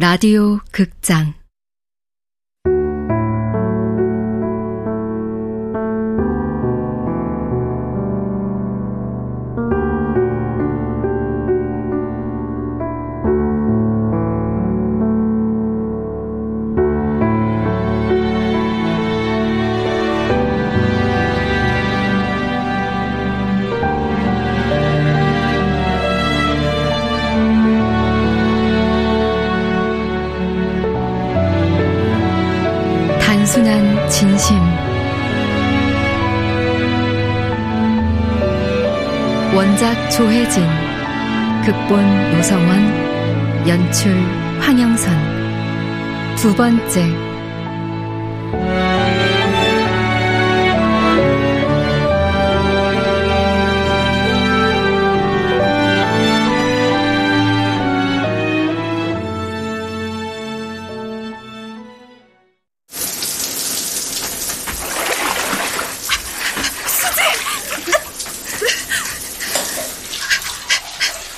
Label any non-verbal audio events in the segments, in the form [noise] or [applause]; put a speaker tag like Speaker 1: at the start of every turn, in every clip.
Speaker 1: 라디오 극장 단순한 진심. 원작 조혜진 극본 노성원 연출 황영선. 두 번째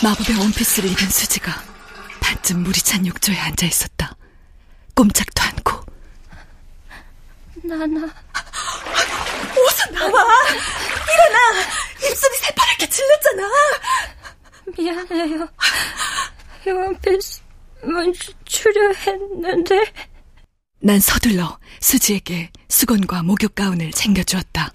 Speaker 2: 마법의 원피스를 입은 수지가 반쯤 물이 찬 욕조에 앉아 있었다. 꼼짝도 않고.
Speaker 3: 나나.
Speaker 4: 어서 나와! 일어나! 입술이 새파랗게 질렸잖아!
Speaker 3: 미안해요. 이 원피스만 추려 했는데.
Speaker 2: 난 서둘러 수지에게 수건과 목욕 가운을 챙겨주었다.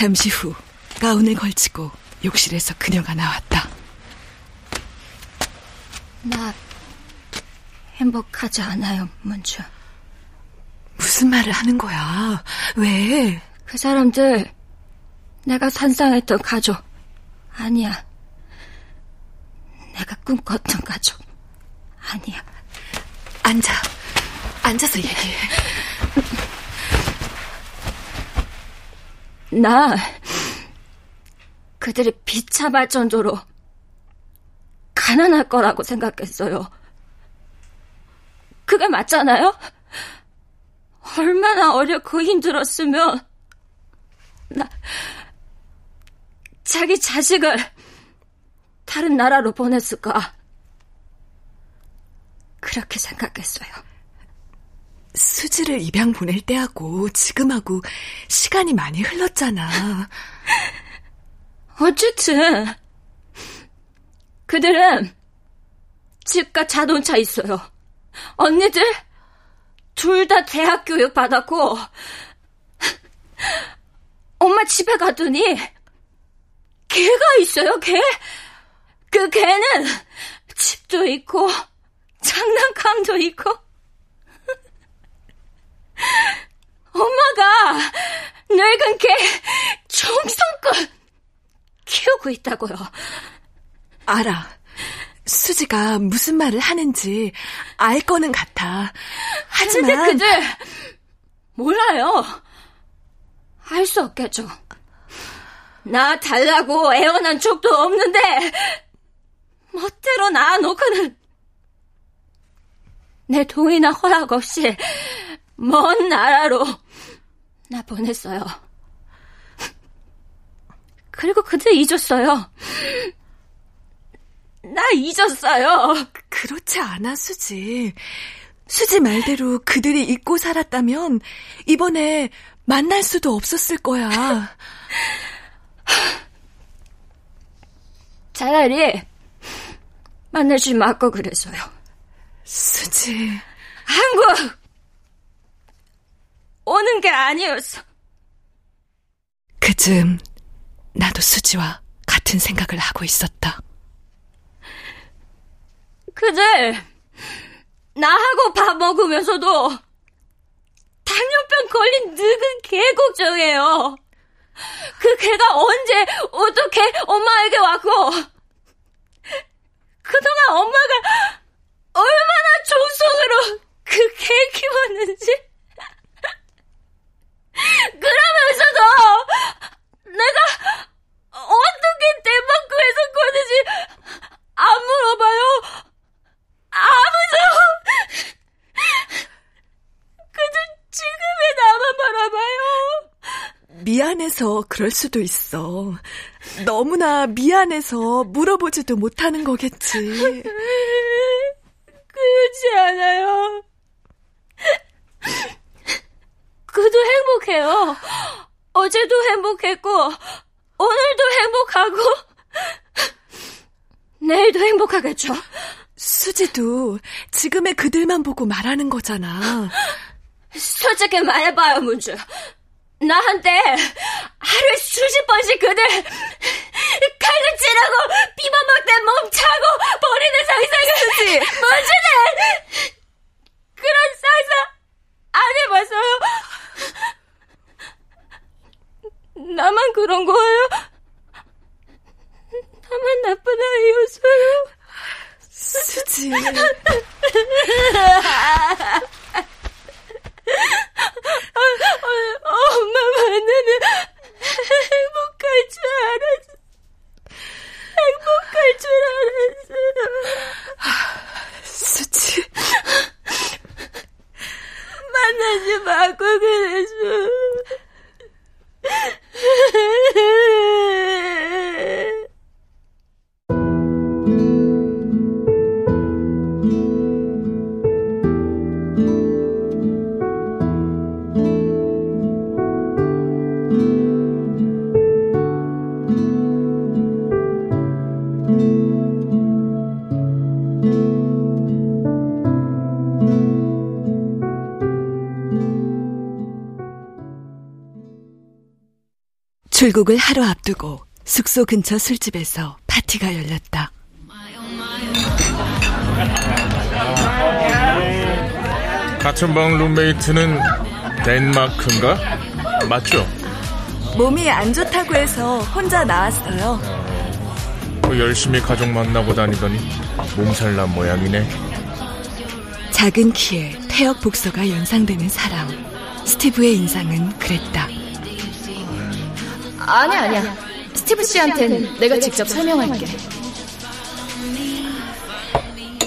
Speaker 2: 잠시 후 가운을 걸치고 욕실에서 그녀가 나왔다.
Speaker 3: 나 행복하지 않아요, 문주.
Speaker 2: 무슨 말을 하는 거야? 왜?
Speaker 3: 그 사람들 내가 산상했던 가족 아니야. 내가 꿈꿨던 가족 아니야.
Speaker 2: 앉아. 앉아서 얘기해.
Speaker 3: 나 그들이 비참할 정도로 가난할 거라고 생각했어요. 그게 맞잖아요? 얼마나 어렵고 힘들었으면 나 자기 자식을 다른 나라로 보냈을까? 그렇게 생각했어요.
Speaker 2: 수지를 입양 보낼 때하고 지금하고 시간이 많이 흘렀잖아. [laughs]
Speaker 3: 어쨌든 그들은 집과 자동차 있어요. 언니들 둘 다 대학 교육 받았고 엄마 집에 가더니 개가 있어요, 개. 그 개는 집도 있고 장난감도 있고 엄마가 늙은 개 정성껏 키우고 있다고요.
Speaker 2: 알아. 수지가 무슨 말을 하는지 알 거는 같아. 하지만
Speaker 3: 근데 그들 몰라요. 알 수 없겠죠. 나 달라고 애원한 적도 없는데 멋대로 낳아놓고는 내 동의나 허락 없이 먼 나라로 나 보냈어요. 그리고 그들 잊었어요. 나 잊었어요.
Speaker 2: 그렇지 않아, 수지. 수지 말대로 그들이 잊고 살았다면 이번에 만날 수도 없었을 거야.
Speaker 3: 차라리 만나지 말고 그랬어요.
Speaker 2: 수지.
Speaker 3: 한국 오는 게 아니었어.
Speaker 2: 그쯤 나도 수지와 같은 생각을 하고 있었다.
Speaker 3: 그들 나하고 밥 먹으면서도 당뇨병 걸린 늙은 개 걱정해요. 그 개가 언제 어떻게 엄마에게 왔고 그동안 엄마가 얼마나 정성으로 그 개 키웠는지 그러면서도 내가 어떻게 대만구에서 거는지 안 물어봐요. 아무도 그저 지금의 나만 바라봐요.
Speaker 2: 미안해서 그럴 수도 있어. 너무나 미안해서 물어보지도 못하는 거겠지.
Speaker 3: 그렇지 않아요. 그도 행복해요. 어제도 행복했고, 오늘도 행복하고, 내일도 행복하겠죠.
Speaker 2: 수지도 지금의 그들만 보고 말하는 거잖아.
Speaker 3: 솔직히 말해봐요, 문주. 나한테 하루에 수십 번씩 그들 칼로 찌르고 비벼먹대 몸차고 버리는 상상을
Speaker 2: 수지!
Speaker 3: 문주는 그런 상상 안 해봤어요. 나만 그런 거예요? 나만 나쁜 아이였어요?
Speaker 2: 수지.
Speaker 3: 엄마 만나면 행복할 줄 알았어. 행복할 줄 알았어.
Speaker 2: 출국을 하루 앞두고 숙소 근처 술집에서 파티가 열렸다.
Speaker 5: 같은 방 룸메이트는 덴마크인가? 맞죠?
Speaker 2: 몸이 안 좋다고 해서 혼자 나왔어요.
Speaker 5: 그 열심히 가족 만나고 다니더니 몸살난 모양이네.
Speaker 2: 작은 키에 태역 복서가 연상되는 사람. 스티브의 인상은 그랬다.
Speaker 6: 아니야, 아니야. 스티브 씨한텐 내가 직접 설명할게.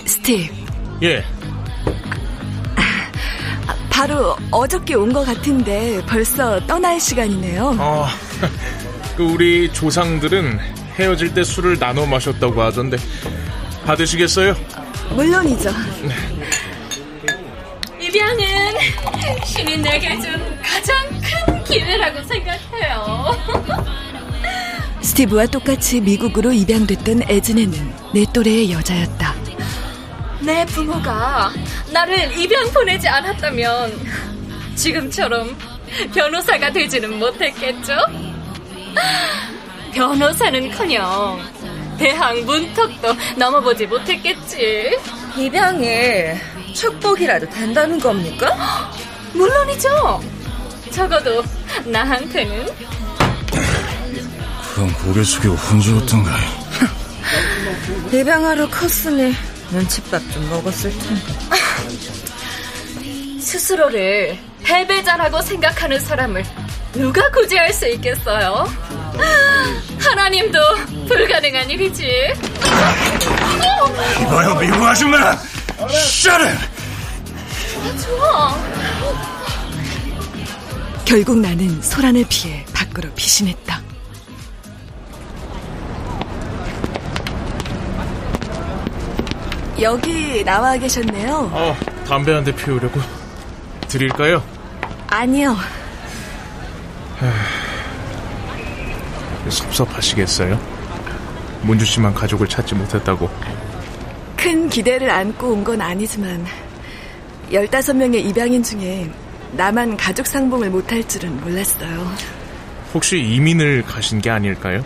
Speaker 2: 스티브,
Speaker 5: 예,
Speaker 2: 바로 어저께 온 것 같은데 벌써 떠날 시간이네요.
Speaker 5: 어, [laughs] 그 우리 조상들은 헤어질 때 술을 나눠 마셨다고 하던데 받으시겠어요?
Speaker 2: 물론이죠.
Speaker 3: 입양은 신이 내게 준 가장 큰 기회라고 생각해 요. [laughs]
Speaker 2: 스티브와 똑같이 미국으로 입양됐던 에즈네는 내 또래의 여자였다.
Speaker 3: 내 부모가 나를 입양 보내지 않았다면 지금처럼 변호사가 되지는 못했겠죠? 변호사는커녕 대학 문턱도 넘어보지 못했겠지.
Speaker 7: 입양이 축복이라도 된다는 겁니까? [gasps]
Speaker 3: 물론이죠. 적어도 나한테는
Speaker 8: 그럼 고개 숙이고 혼주었던가
Speaker 7: 입양하러 컸으니 눈칫밥 좀 먹었을 텐데. [laughs]
Speaker 3: 스스로를 패배자라고 생각하는 사람을 누가 구제할 수 있겠어요? [laughs] 하나님도 불가능한 일이지. [laughs]
Speaker 8: 이봐요 미국 아줌마 샤르
Speaker 3: 좋아.
Speaker 2: 결국 나는 소란을 피해 밖으로 피신했다. 여기 나와 계셨네요.
Speaker 5: 어, 담배 한 대 피우려고 드릴까요?
Speaker 2: 아니요.
Speaker 5: 섭섭하시겠어요? 문주 씨만 가족을 찾지 못했다고.
Speaker 2: 큰 기대를 안고 온 건 아니지만 15명의 입양인 중에 나만 가족 상봉을 못할 줄은 몰랐어요.
Speaker 5: 혹시 이민을 가신 게 아닐까요?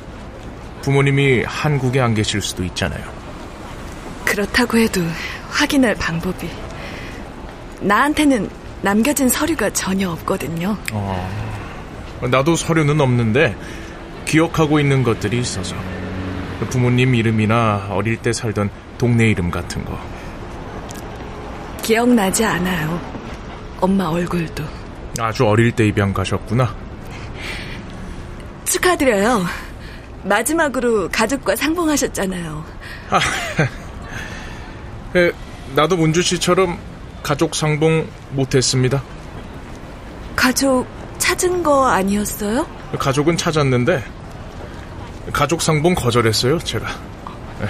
Speaker 5: 부모님이 한국에 안 계실 수도 있잖아요.
Speaker 2: 그렇다고 해도 확인할 방법이 나한테는 남겨진 서류가 전혀 없거든요.
Speaker 5: 어, 나도 서류는 없는데 기억하고 있는 것들이 있어서 부모님 이름이나 어릴 때 살던 동네 이름 같은 거.
Speaker 2: 기억나지 않아요. 엄마 얼굴도.
Speaker 5: 아주 어릴 때 입양 가셨구나.
Speaker 2: 축하드려요. 마지막으로 가족과 상봉하셨잖아요.
Speaker 5: 아, 에, [laughs] 나도 문주 씨처럼 가족 상봉 못했습니다.
Speaker 2: 가족 찾은 거 아니었어요?
Speaker 5: 가족은 찾았는데 가족 상봉 거절했어요, 제가. 네.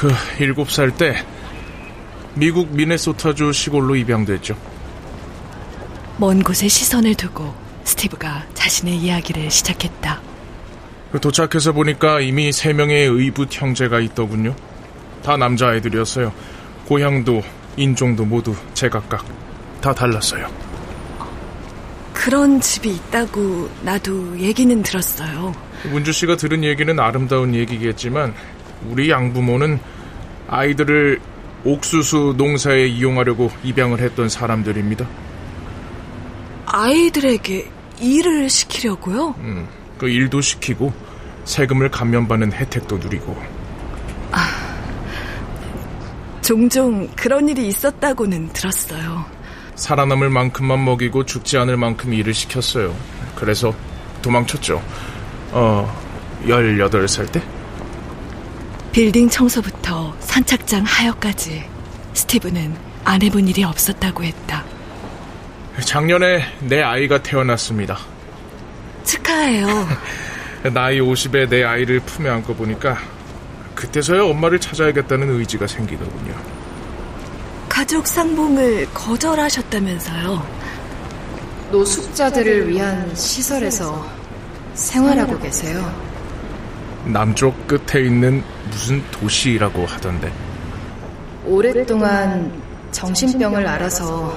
Speaker 5: 그 일곱 살때 미국 미네소타주 시골로 입양됐죠.
Speaker 2: 먼 곳에 시선을 두고 스티브가 자신의 이야기를 시작했다.
Speaker 5: 그 도착해서 보니까 이미 세 명의 의붓 형제가 있더군요. 다 남자아이들이었어요. 고향도 인종도 모두 제각각 다 달랐어요.
Speaker 2: 그런 집이 있다고 나도 얘기는 들었어요.
Speaker 5: 문주 씨가 들은 얘기는 아름다운 얘기겠지만 우리 양부모는 아이들을 옥수수 농사에 이용하려고 입양을 했던 사람들입니다.
Speaker 2: 아이들에게 일을 시키려고요?
Speaker 5: 음, 그 일도 시키고 세금을 감면받는 혜택도 누리고.
Speaker 2: 아, 종종 그런 일이 있었다고는 들었어요.
Speaker 5: 살아남을 만큼만 먹이고 죽지 않을 만큼 일을 시켰어요. 그래서 도망쳤죠. 어, 18살 때?
Speaker 2: 빌딩 청소부터 선착장 하역까지 스티브는 안 해본 일이 없었다고 했다.
Speaker 5: 작년에 내 아이가 태어났습니다.
Speaker 2: 축하해요. [laughs]
Speaker 5: 나이 50에 내 아이를 품에 안고 보니까 그때서야 엄마를 찾아야겠다는 의지가 생기더군요.
Speaker 2: 가족 상봉을 거절하셨다면서요?
Speaker 6: 노숙자들을 위한 시설에서 생활하고 계세요.
Speaker 5: 남쪽 끝에 있는 무슨 도시라고 하던데.
Speaker 6: 오랫동안 정신병을 앓아서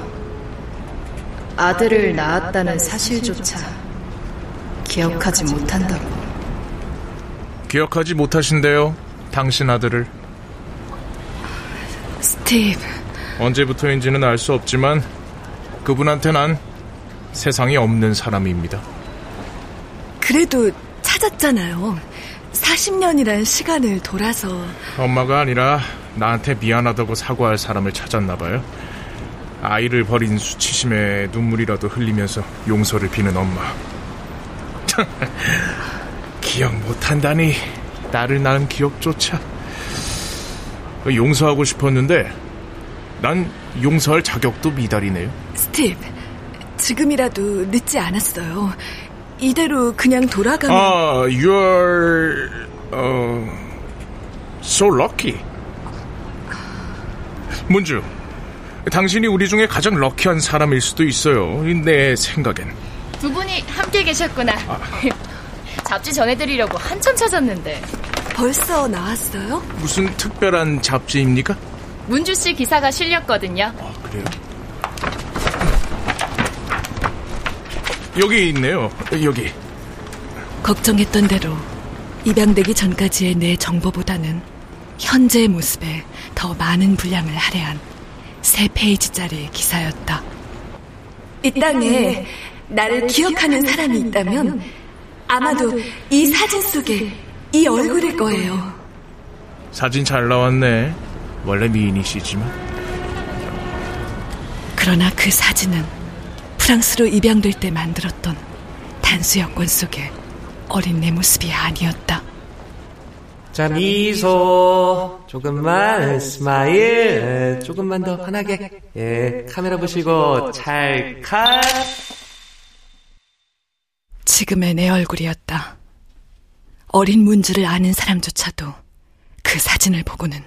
Speaker 6: 아들을 낳았다는 사실조차 기억하지 못한다고.
Speaker 5: 기억하지 못하신대요. 당신 아들을.
Speaker 2: 스티브.
Speaker 5: 언제부터인지는 알 수 없지만 그분한테 난 세상에 없는 사람입니다.
Speaker 2: 그래도 찾았잖아요. 40년이란 시간을 돌아서
Speaker 5: 엄마가 아니라 나한테 미안하다고 사과할 사람을 찾았나 봐요. 아이를 버린 수치심에 눈물이라도 흘리면서 용서를 비는 엄마. [laughs] 기억 못한다니 나를 낳은 기억조차 용서하고 싶었는데 난 용서할 자격도 미달이네요.
Speaker 2: 스티브, 지금이라도 늦지 않았어요. 이대로 그냥 돌아가면
Speaker 5: 아, you're uh, so lucky. 문주, 당신이 우리 중에 가장 럭키한 사람일 수도 있어요. 내 생각엔.
Speaker 6: 두 분이 함께 계셨구나. 아. [laughs] 잡지 전해드리려고 한참 찾았는데.
Speaker 2: 벌써 나왔어요?
Speaker 5: 무슨 특별한 잡지입니까?
Speaker 6: 문주 씨 기사가 실렸거든요.
Speaker 5: 아, 그래요? 여기 있네요. 여기.
Speaker 2: 걱정했던 대로 입양되기 전까지의 내 정보보다는 현재의 모습에 더 많은 분량을 할애한 세 페이지짜리 기사였다. 이 땅에 나를 기억하는 사람이 있다면 아마도 이 사진 속에 이 얼굴일 거예요.
Speaker 5: 사진 잘 나왔네. 원래 미인이시지만.
Speaker 2: 그러나 그 사진은 프랑스로 입양될 때 만들었던 단수 여권 속에 어린 내 모습이 아니었다.
Speaker 9: 자, 미소. 조금만, smile. 조금만 더 환하게. 예, 카메라 보시고, 찰칵.
Speaker 2: 지금의 내 얼굴이었다. 어린 문주를 아는 사람조차도 그 사진을 보고는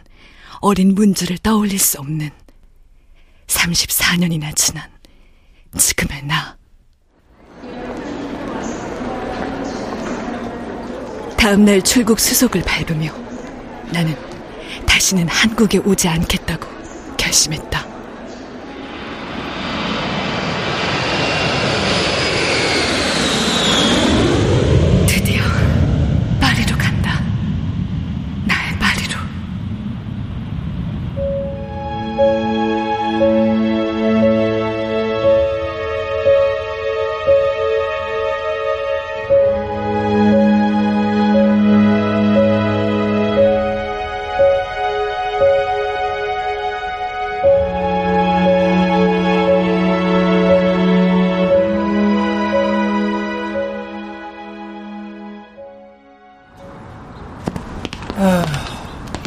Speaker 2: 어린 문주를 떠올릴 수 없는 34년이나 지난 지금의 나. 다음날 출국 수속을 밟으며 나는 다시는 한국에 오지 않겠다고 결심했다.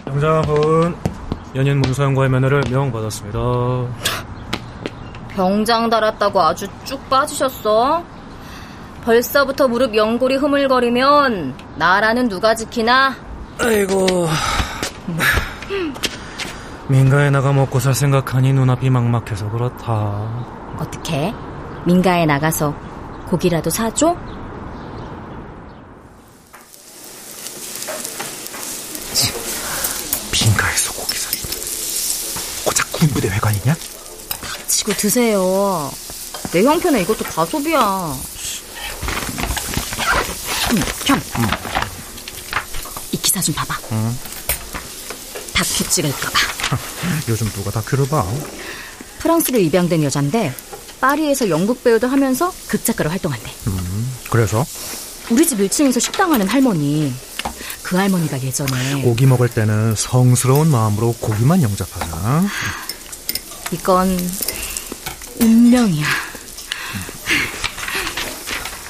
Speaker 10: 영장은 연인 문서영과의 면허를 명받았습니다.
Speaker 11: 병장 달았다고 아주 쭉 빠지셨어. 벌써부터 무릎 연골이 흐물거리면 나라는 누가 지키나?
Speaker 10: 아이고 민가에 나가 먹고 살 생각하니 눈앞이 막막해서 그렇다.
Speaker 11: 어떻게? 민가에 나가서 고기라도 사줘?
Speaker 10: 민가에서 고기 사준다. 고작 회관이냐?
Speaker 11: 닥치고 드세요. 내 형편에 이것도 과소비야. 형, 형. 이 기사 좀 봐봐.
Speaker 10: 응.
Speaker 11: 다큐 찍을까봐. [laughs]
Speaker 10: 요즘 누가 다큐를 봐?
Speaker 11: 프랑스로 입양된 여잔데 파리에서 연극 배우도 하면서 극작가로 활동한대.
Speaker 10: 음, 그래서?
Speaker 11: 우리 집 1층에서 식당하는 할머니. 그 할머니가 예전에
Speaker 10: 고기 먹을 때는 성스러운 마음으로 고기만 영접하자.
Speaker 11: 이건 운명이야.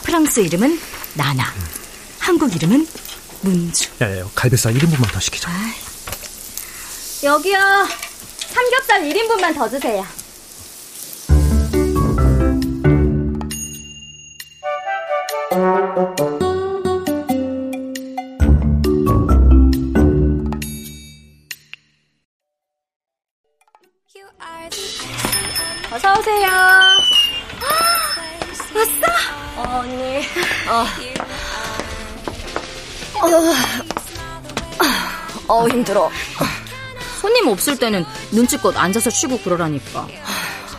Speaker 11: 프랑스 이름은 나나. 한국 이름은 문주.
Speaker 10: 야야, 갈비살 1인분만 더 시키자.
Speaker 11: 아이. 여기요. 삼겹살 1인분만 더 주세요. 없을 때는 눈치껏 앉아서 쉬고 그러라니까.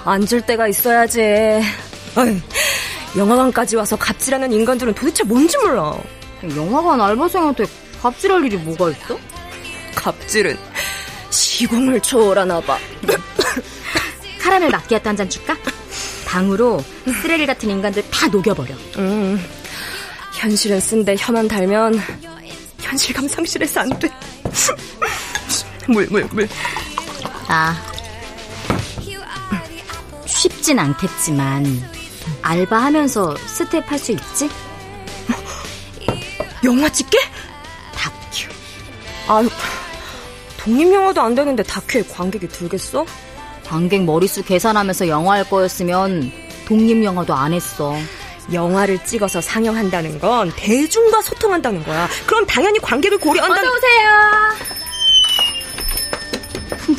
Speaker 12: 앉을 때가 있어야지. 어이, 영화관까지 와서 갑질하는 인간들은 도대체 뭔지 몰라.
Speaker 11: 영화관 알바생한테 갑질할 일이 뭐가 있어?
Speaker 12: 갑질은 시공을 초월하나 봐. [coughs]
Speaker 11: 카라멜 마키아토 한 잔 줄까? 당으로 쓰레기 같은 인간들 다 녹여버려.
Speaker 12: 음, 현실은 쓴데 혀만 달면 현실감 상실해서 안 돼. [laughs] 물, 물, 물.
Speaker 11: 아, 쉽진 않겠지만 알바하면서 스텝 할 수 있지? [laughs]
Speaker 12: 영화 찍게?
Speaker 11: 다큐.
Speaker 12: 아, 독립영화도 안 되는데 다큐에 관객이 들겠어?
Speaker 11: 관객 머릿수 계산하면서 영화 할 거였으면 독립영화도 안 했어.
Speaker 12: 영화를 찍어서 상영한다는 건 대중과 소통한다는 거야. 그럼 당연히 관객을 고려한다는...
Speaker 11: 어서 오세요.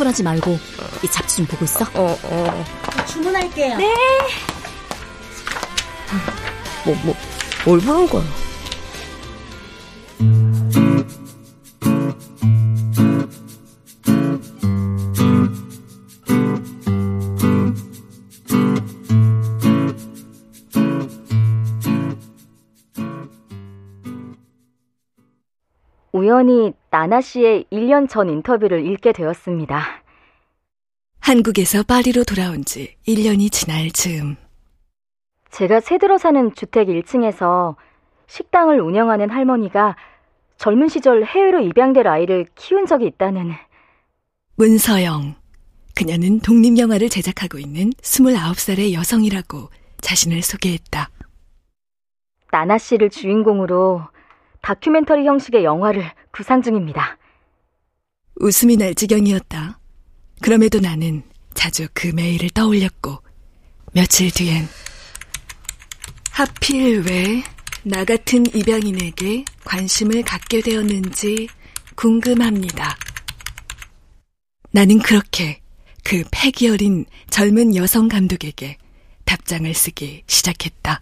Speaker 11: 흥분하지 말고 이 잡지 좀 보고 있어.
Speaker 12: 어, 어.
Speaker 13: 주문할게요.
Speaker 11: 네.
Speaker 12: 뭐, 뭐, 뭘 보는 거야?
Speaker 11: 우연히 나나 씨의 1년 전 인터뷰를 읽게 되었습니다.
Speaker 2: 한국에서 파리로 돌아온 지 1년이 지날 즈음.
Speaker 11: 제가 새들어 사는 주택 1층에서 식당을 운영하는 할머니가 젊은 시절 해외로 입양될 아이를 키운 적이 있다는
Speaker 2: 문서영. 그녀는 독립영화를 제작하고 있는 29살의 여성이라고 자신을 소개했다.
Speaker 11: 나나 씨를 주인공으로 다큐멘터리 형식의 영화를 구상 중입니다.
Speaker 2: 웃음이 날 지경이었다. 그럼에도 나는 자주 그 메일을 떠올렸고 며칠 뒤엔 하필 왜 나 같은 입양인에게 관심을 갖게 되었는지 궁금합니다. 나는 그렇게 그 패기 어린 젊은 여성 감독에게 답장을 쓰기 시작했다.